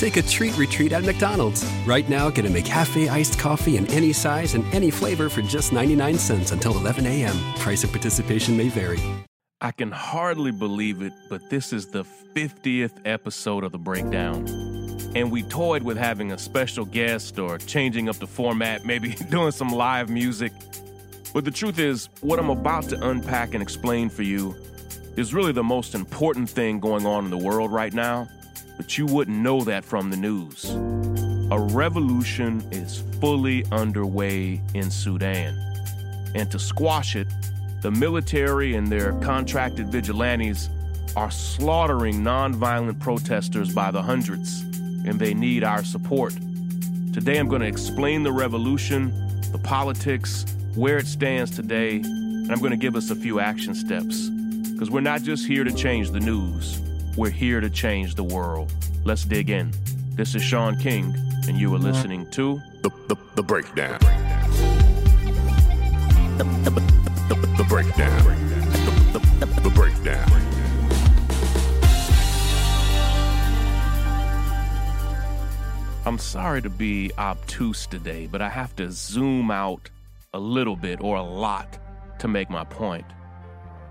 Take a treat retreat at McDonald's. Right now, get a McCafe iced coffee in any size and any flavor for just 99 cents until 11 a.m. Price of participation may vary. I can hardly believe it, but this is the 50th episode of The Breakdown. And we toyed with having a special guest or changing up the format, maybe doing some live music. But the truth is, what I'm about to unpack and explain for you is really the most important thing going on in the world right now but you wouldn't know that from the news. A revolution is fully underway in Sudan. And to squash it, the military and their contracted vigilantes are slaughtering nonviolent protesters by the hundreds, and they need our support. Today, I'm going to explain the revolution, the politics, where it stands today, and I'm going to give us a few action steps. Because we're not just here to change the news, we're here to change the world. Let's dig in. This is Shaun King, and you are listening to The, the, the Breakdown. The, the, the, the, the Breakdown. The, the, the, the Breakdown. I'm sorry to be obtuse today, but I have to zoom out a little bit or a lot to make my point.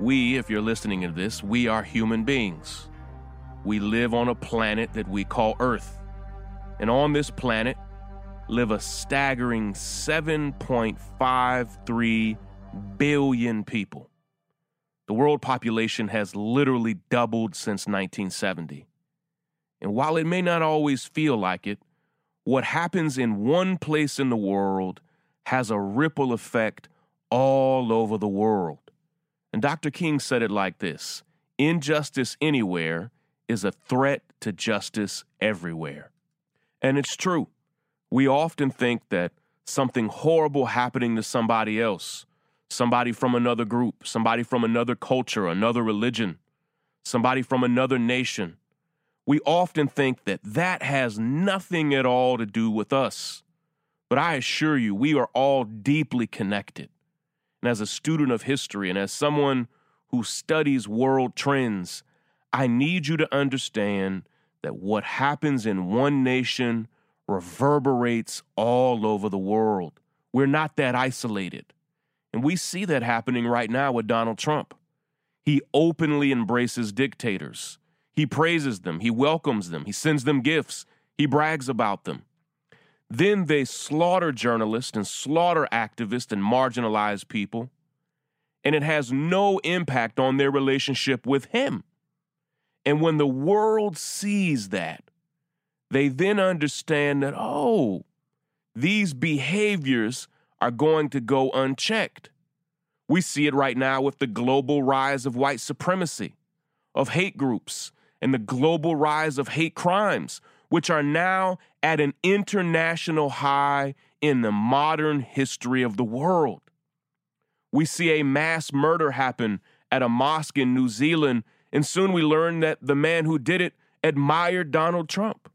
We, if you're listening to this, we are human beings. We live on a planet that we call Earth. And on this planet live a staggering 7.53 billion people. The world population has literally doubled since 1970. And while it may not always feel like it, what happens in one place in the world has a ripple effect all over the world. And Dr. King said it like this Injustice anywhere is a threat to justice everywhere. And it's true. We often think that something horrible happening to somebody else, somebody from another group, somebody from another culture, another religion, somebody from another nation, we often think that that has nothing at all to do with us. But I assure you, we are all deeply connected. And as a student of history and as someone who studies world trends, I need you to understand that what happens in one nation reverberates all over the world. We're not that isolated. And we see that happening right now with Donald Trump. He openly embraces dictators. He praises them. He welcomes them. He sends them gifts. He brags about them. Then they slaughter journalists and slaughter activists and marginalize people. And it has no impact on their relationship with him. And when the world sees that, they then understand that, oh, these behaviors are going to go unchecked. We see it right now with the global rise of white supremacy, of hate groups, and the global rise of hate crimes, which are now at an international high in the modern history of the world. We see a mass murder happen at a mosque in New Zealand and soon we learned that the man who did it admired Donald Trump.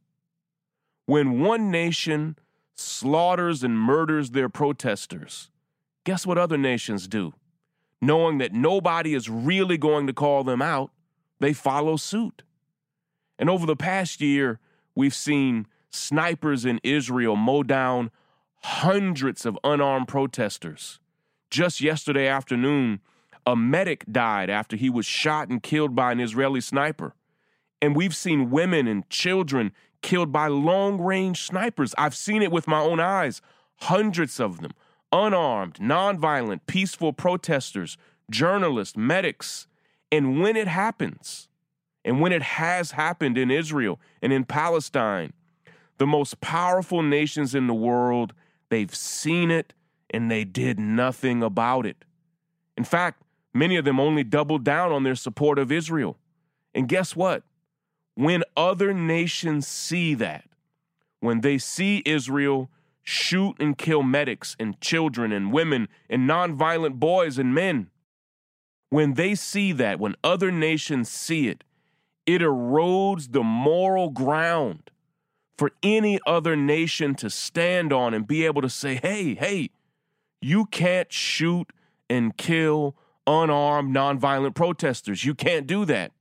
When one nation slaughters and murders their protesters, guess what other nations do? Knowing that nobody is really going to call them out, they follow suit. And over the past year, we've seen snipers in Israel mow down hundreds of unarmed protesters. Just yesterday afternoon, a medic died after he was shot and killed by an Israeli sniper. And we've seen women and children killed by long range snipers. I've seen it with my own eyes. Hundreds of them, unarmed, nonviolent, peaceful protesters, journalists, medics. And when it happens, and when it has happened in Israel and in Palestine, the most powerful nations in the world, they've seen it and they did nothing about it. In fact, Many of them only doubled down on their support of Israel. And guess what? When other nations see that, when they see Israel shoot and kill medics and children and women and nonviolent boys and men, when they see that, when other nations see it, it erodes the moral ground for any other nation to stand on and be able to say, hey, hey, you can't shoot and kill unarmed, nonviolent protesters. You can't do that.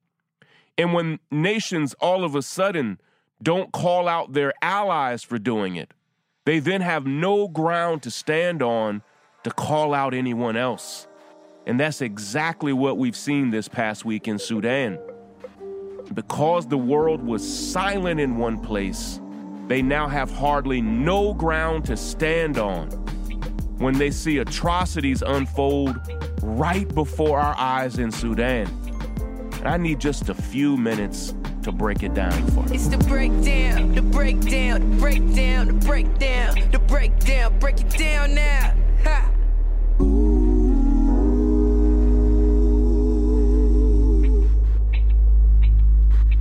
And when nations all of a sudden don't call out their allies for doing it, they then have no ground to stand on to call out anyone else. And that's exactly what we've seen this past week in Sudan. Because the world was silent in one place, they now have hardly no ground to stand on when they see atrocities unfold right before our eyes in Sudan. And I need just a few minutes to break it down for you. It's the breakdown, the breakdown, the breakdown, the breakdown, the breakdown, break it down now. Ha!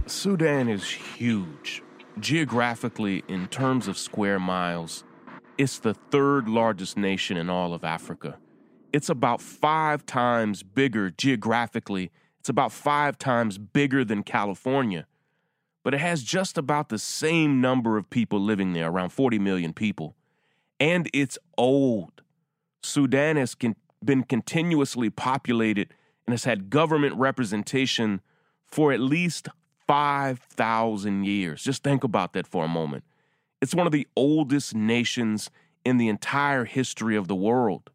Sudan is huge. Geographically, in terms of square miles, it's the third largest nation in all of Africa. It's about five times bigger geographically. It's about five times bigger than California. But it has just about the same number of people living there, around 40 million people. And it's old. Sudan has con- been continuously populated and has had government representation for at least 5,000 years. Just think about that for a moment. It's one of the oldest nations in the entire history of the world.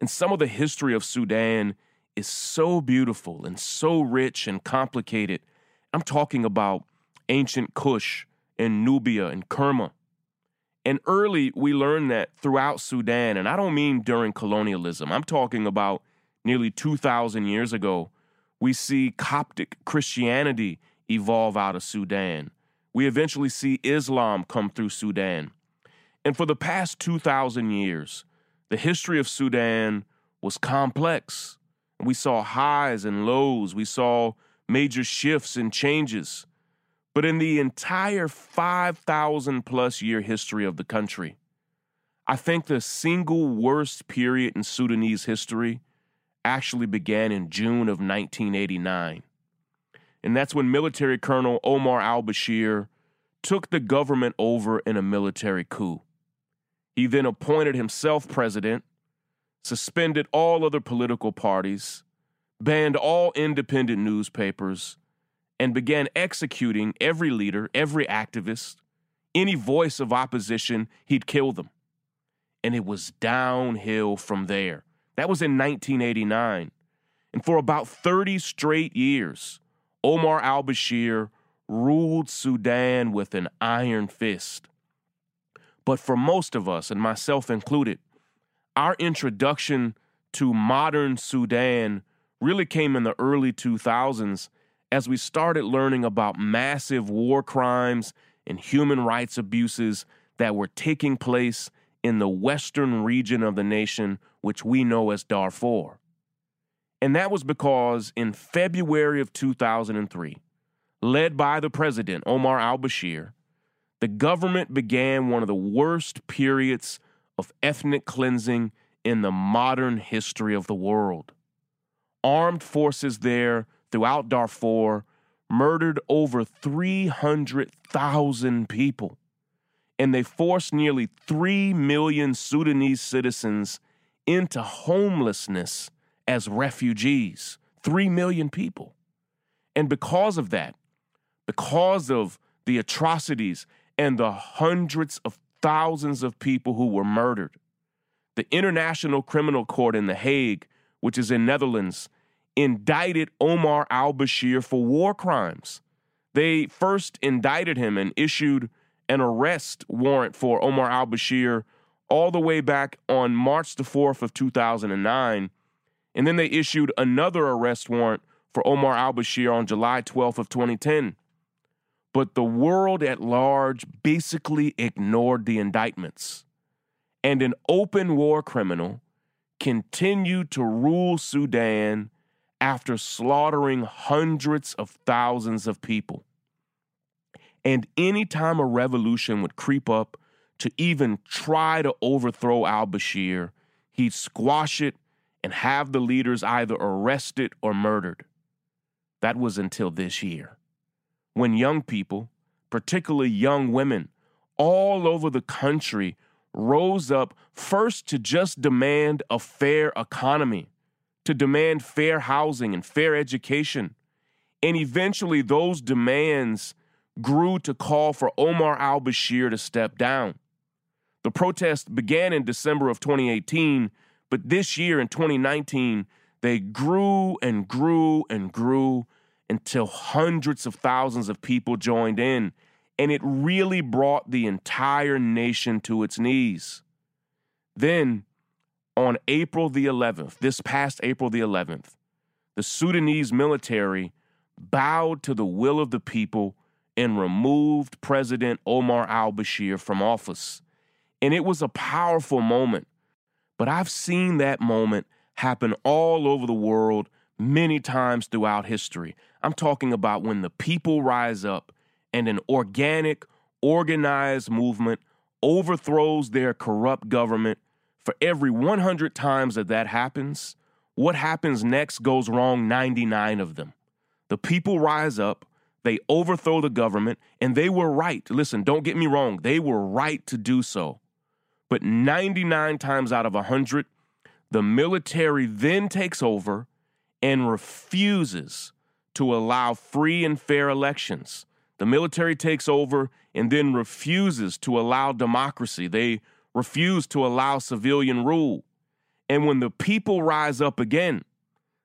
And some of the history of Sudan is so beautiful and so rich and complicated. I'm talking about ancient Kush and Nubia and Kerma. And early, we learned that throughout Sudan, and I don't mean during colonialism, I'm talking about nearly 2,000 years ago, we see Coptic Christianity evolve out of Sudan. We eventually see Islam come through Sudan. And for the past 2,000 years, the history of Sudan was complex. We saw highs and lows, we saw major shifts and changes. But in the entire 5,000 plus year history of the country, I think the single worst period in Sudanese history actually began in June of 1989 and that's when military colonel Omar al Bashir took the government over in a military coup. He then appointed himself president, suspended all other political parties, banned all independent newspapers, and began executing every leader, every activist, any voice of opposition, he'd kill them. And it was downhill from there. That was in 1989. And for about 30 straight years, Omar al Bashir ruled Sudan with an iron fist. But for most of us, and myself included, our introduction to modern Sudan really came in the early 2000s as we started learning about massive war crimes and human rights abuses that were taking place in the western region of the nation, which we know as Darfur. And that was because in February of 2003, led by the president, Omar al Bashir, the government began one of the worst periods of ethnic cleansing in the modern history of the world. Armed forces there throughout Darfur murdered over 300,000 people, and they forced nearly 3 million Sudanese citizens into homelessness as refugees, 3 million people. And because of that, because of the atrocities and the hundreds of thousands of people who were murdered, the International Criminal Court in The Hague, which is in Netherlands, indicted Omar al-Bashir for war crimes. They first indicted him and issued an arrest warrant for Omar al-Bashir all the way back on March the 4th of 2009 and then they issued another arrest warrant for Omar al Bashir on July 12th of 2010. But the world at large basically ignored the indictments. And an open war criminal continued to rule Sudan after slaughtering hundreds of thousands of people. And anytime a revolution would creep up to even try to overthrow al Bashir, he'd squash it and have the leaders either arrested or murdered. That was until this year, when young people, particularly young women, all over the country rose up first to just demand a fair economy, to demand fair housing and fair education. And eventually, those demands grew to call for Omar al Bashir to step down. The protest began in December of 2018, but this year in 2019, they grew and grew and grew until hundreds of thousands of people joined in, and it really brought the entire nation to its knees. Then, on April the 11th, this past April the 11th, the Sudanese military bowed to the will of the people and removed President Omar al Bashir from office. And it was a powerful moment. But I've seen that moment happen all over the world many times throughout history. I'm talking about when the people rise up and an organic, organized movement overthrows their corrupt government. For every 100 times that that happens, what happens next goes wrong 99 of them. The people rise up, they overthrow the government, and they were right. Listen, don't get me wrong, they were right to do so. But 99 times out of 100, the military then takes over and refuses to allow free and fair elections. The military takes over and then refuses to allow democracy. They refuse to allow civilian rule. And when the people rise up again,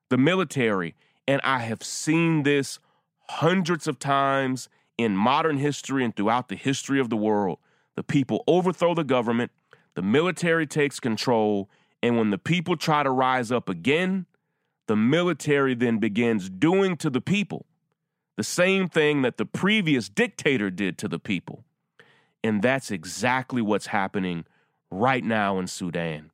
the military, and I have seen this hundreds of times in modern history and throughout the history of the world, the people overthrow the government the military takes control, and when the people try to rise up again, the military then begins doing to the people the same thing that the previous dictator did to the people. And that's exactly what's happening right now in Sudan.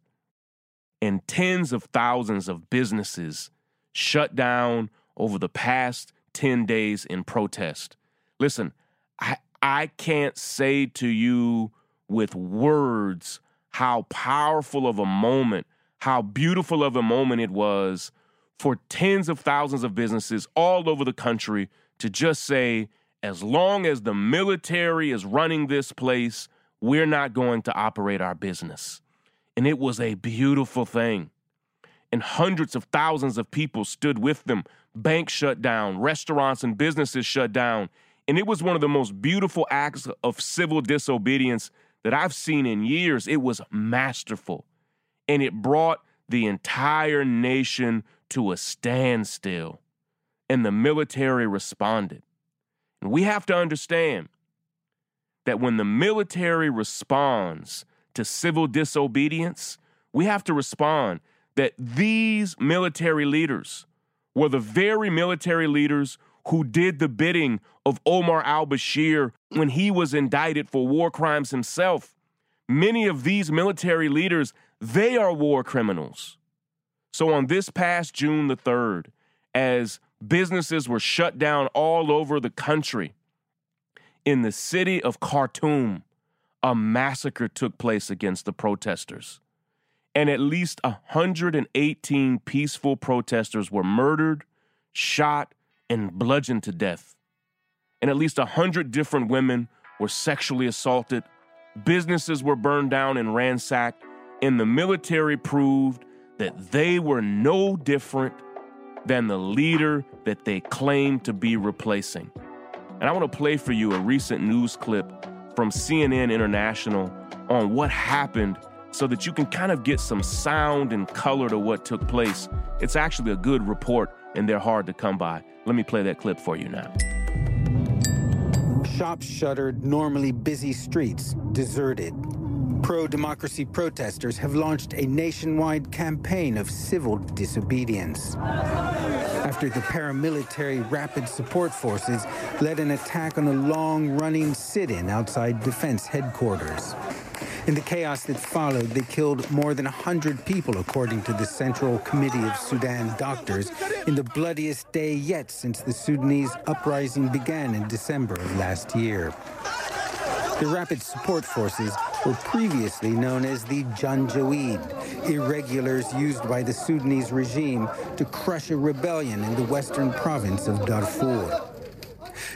And tens of thousands of businesses shut down over the past 10 days in protest. Listen, I, I can't say to you with words how powerful of a moment, how beautiful of a moment it was for tens of thousands of businesses all over the country to just say, as long as the military is running this place, we're not going to operate our business. And it was a beautiful thing. And hundreds of thousands of people stood with them. Banks shut down, restaurants and businesses shut down. And it was one of the most beautiful acts of civil disobedience that I've seen in years. It was masterful. And it brought the entire nation to a standstill. And the military responded. And we have to understand that when the military responds to civil disobedience, we have to respond that these military leaders were the very military leaders who did the bidding of Omar al Bashir when he was indicted for war crimes himself. Many of these military leaders, they are war criminals. So on this past June the 3rd, as businesses were shut down all over the country, in the city of Khartoum, a massacre took place against the protesters. And at least 118 peaceful protesters were murdered, shot, and bludgeoned to death. And at least 100 different women were sexually assaulted, businesses were burned down and ransacked, and the military proved that they were no different than the leader that they claimed to be replacing. And I want to play for you a recent news clip from CNN International on what happened so that you can kind of get some sound and color to what took place. It's actually a good report and they're hard to come by. Let me play that clip for you now. Shops shuttered, normally busy streets deserted. Pro democracy protesters have launched a nationwide campaign of civil disobedience. After the paramilitary Rapid Support Forces led an attack on a long running sit in outside defense headquarters. In the chaos that followed, they killed more than 100 people, according to the Central Committee of Sudan doctors, in the bloodiest day yet since the Sudanese uprising began in December of last year. The Rapid Support Forces were previously known as the Janjaweed, irregulars used by the Sudanese regime to crush a rebellion in the western province of Darfur.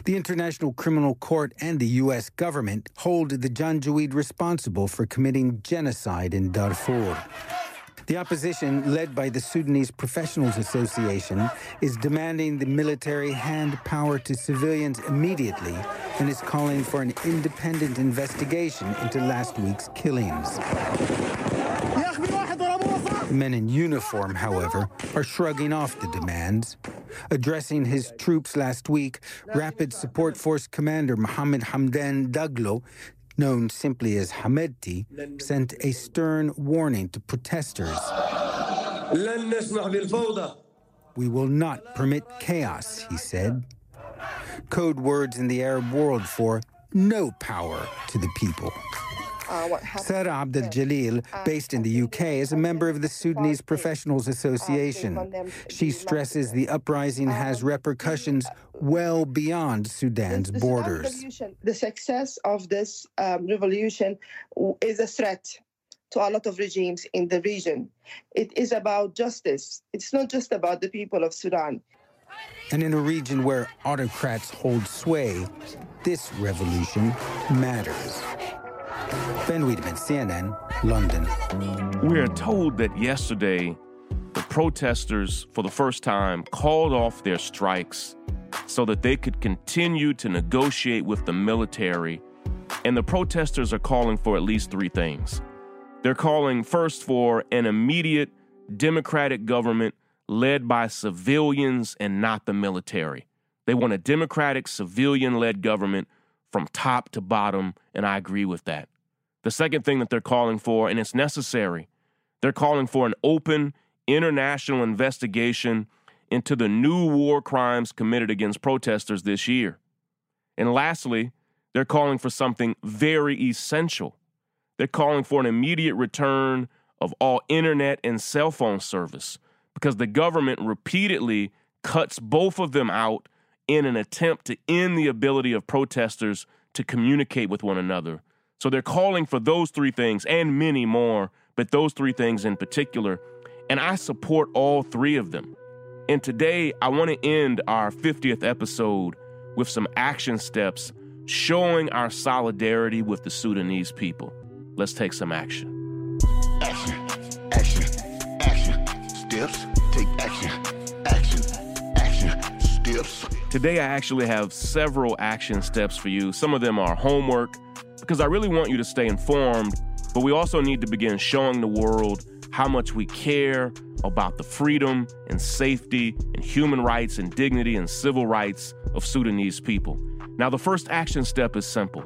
The International Criminal Court and the U.S. government hold the Janjaweed responsible for committing genocide in Darfur. The opposition, led by the Sudanese Professionals Association, is demanding the military hand power to civilians immediately and is calling for an independent investigation into last week's killings. Men in uniform, however, are shrugging off the demands. Addressing his troops last week, Rapid Support Force Commander Mohammed Hamdan Daglo known simply as Hemedti, sent a stern warning to protesters. We will not permit chaos, he said. Code words in the Arab world for no power to the people. Sarah Abdel Jalil, uh, based in the UK, is a member of the Sudanese Professionals Association. She stresses the uprising has repercussions well beyond Sudan's borders. The success of this um, revolution is a threat to a lot of regimes in the region. It is about justice. It's not just about the people of Sudan. And in a region where autocrats hold sway, this revolution matters. Ben Wedeman, CNN, London. We are told that yesterday the protesters, for the first time, called off their strikes so that they could continue to negotiate with the military. And the protesters are calling for at least three things. They're calling first for an immediate democratic government led by civilians and not the military. They want a democratic, civilian led government from top to bottom, and I agree with that. The second thing that they're calling for, and it's necessary, they're calling for an open international investigation into the new war crimes committed against protesters this year. And lastly, they're calling for something very essential. They're calling for an immediate return of all internet and cell phone service because the government repeatedly cuts both of them out in an attempt to end the ability of protesters to communicate with one another so they're calling for those three things and many more, but those three things in particular. And I support all three of them. And today, I want to end our 50th episode with some action steps showing our solidarity with the Sudanese people. Let's take some action. Action, action, action. Steps, take action, action, action, steps. Today, I actually have several action steps for you. Some of them are homework, because I really want you to stay informed, but we also need to begin showing the world how much we care about the freedom and safety and human rights and dignity and civil rights of Sudanese people. Now, the first action step is simple.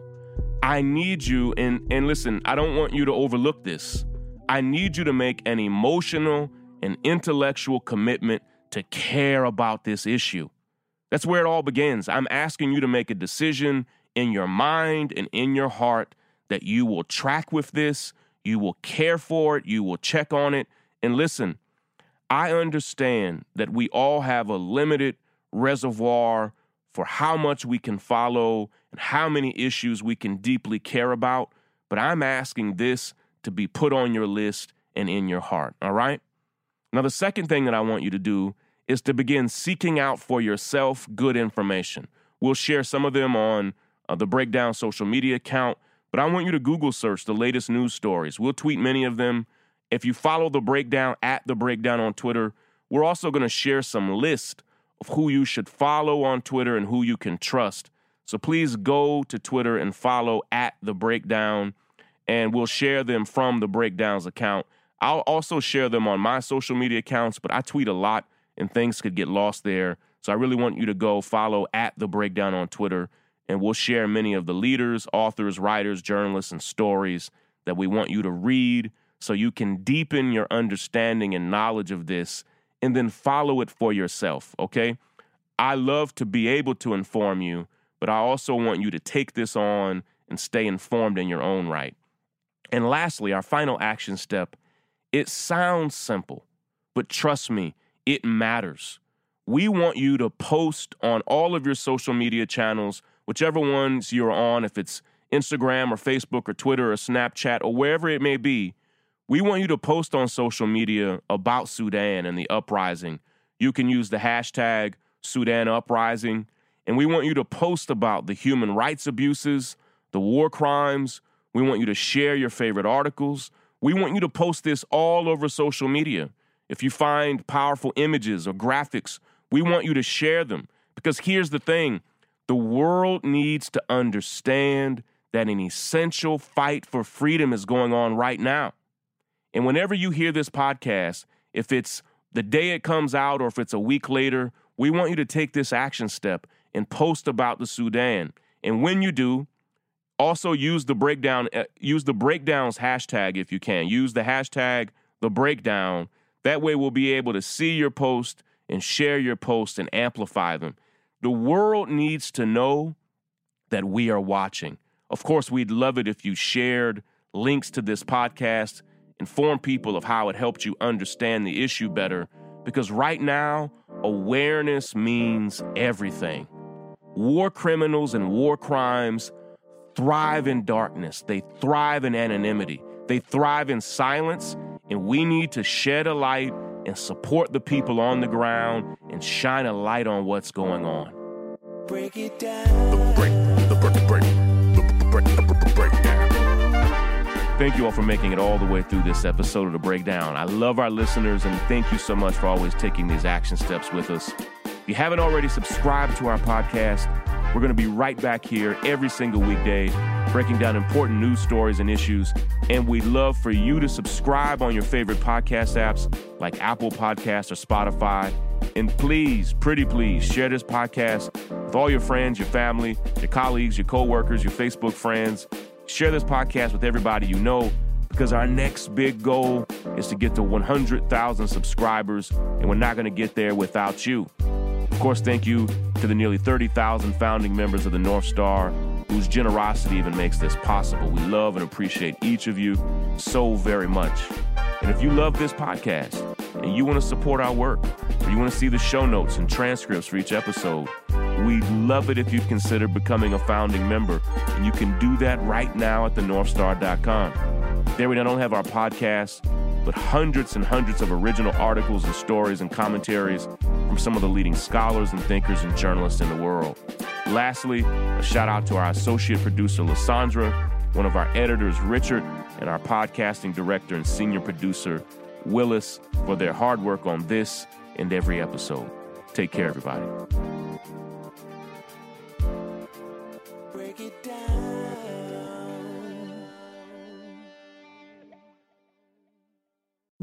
I need you, and, and listen, I don't want you to overlook this. I need you to make an emotional and intellectual commitment to care about this issue. That's where it all begins. I'm asking you to make a decision in your mind and in your heart that you will track with this, you will care for it, you will check on it. And listen, I understand that we all have a limited reservoir for how much we can follow and how many issues we can deeply care about, but I'm asking this to be put on your list and in your heart, all right? Now, the second thing that I want you to do is to begin seeking out for yourself good information. We'll share some of them on uh, the Breakdown social media account. But I want you to Google search the latest news stories. We'll tweet many of them. If you follow the Breakdown at the Breakdown on Twitter, we're also going to share some list of who you should follow on Twitter and who you can trust. So please go to Twitter and follow at the Breakdown, and we'll share them from the Breakdowns account. I'll also share them on my social media accounts, but I tweet a lot and things could get lost there. So I really want you to go follow at the Breakdown on Twitter and we'll share many of the leaders, authors, writers, journalists, and stories that we want you to read so you can deepen your understanding and knowledge of this and then follow it for yourself, okay? I love to be able to inform you, but I also want you to take this on and stay informed in your own right. And lastly, our final action step it sounds simple, but trust me, it matters. We want you to post on all of your social media channels whichever ones you're on, if it's Instagram or Facebook or Twitter or Snapchat or wherever it may be, we want you to post on social media about Sudan and the uprising. You can use the hashtag Sudan Uprising. And we want you to post about the human rights abuses, the war crimes. We want you to share your favorite articles. We want you to post this all over social media. If you find powerful images or graphics, we want you to share them. Because here's the thing the world needs to understand that an essential fight for freedom is going on right now. And whenever you hear this podcast, if it's the day it comes out or if it's a week later, we want you to take this action step and post about the Sudan. And when you do, also use the breakdown uh, use the breakdowns hashtag if you can. Use the hashtag the breakdown. That way we'll be able to see your post and share your post and amplify them. The world needs to know that we are watching. Of course, we'd love it if you shared links to this podcast inform people of how it helped you understand the issue better because right now, awareness means everything. War criminals and war crimes thrive in darkness, they thrive in anonymity, they thrive in silence, and we need to shed a light and support the people on the ground and shine a light on what's going on. Break it down. The break, the break, the break, the break, the breakdown. Thank you all for making it all the way through this episode of The Breakdown. I love our listeners and thank you so much for always taking these action steps with us. If you haven't already subscribed to our podcast, we're going to be right back here every single weekday, breaking down important news stories and issues. And we'd love for you to subscribe on your favorite podcast apps like Apple Podcasts or Spotify. And please, pretty please, share this podcast with all your friends, your family, your colleagues, your coworkers, your Facebook friends. Share this podcast with everybody you know because our next big goal is to get to 100,000 subscribers, and we're not going to get there without you. Of course, thank you to the nearly 30,000 founding members of the North Star whose generosity even makes this possible. We love and appreciate each of you so very much. And if you love this podcast and you want to support our work, or you want to see the show notes and transcripts for each episode, we'd love it if you'd consider becoming a founding member. And you can do that right now at thenorthstar.com. There we not only have our podcast, but hundreds and hundreds of original articles and stories and commentaries from some of the leading scholars and thinkers and journalists in the world. Lastly, a shout out to our associate producer, Lissandra, one of our editors, Richard, and our podcasting director and senior producer, Willis, for their hard work on this and every episode. Take care, everybody.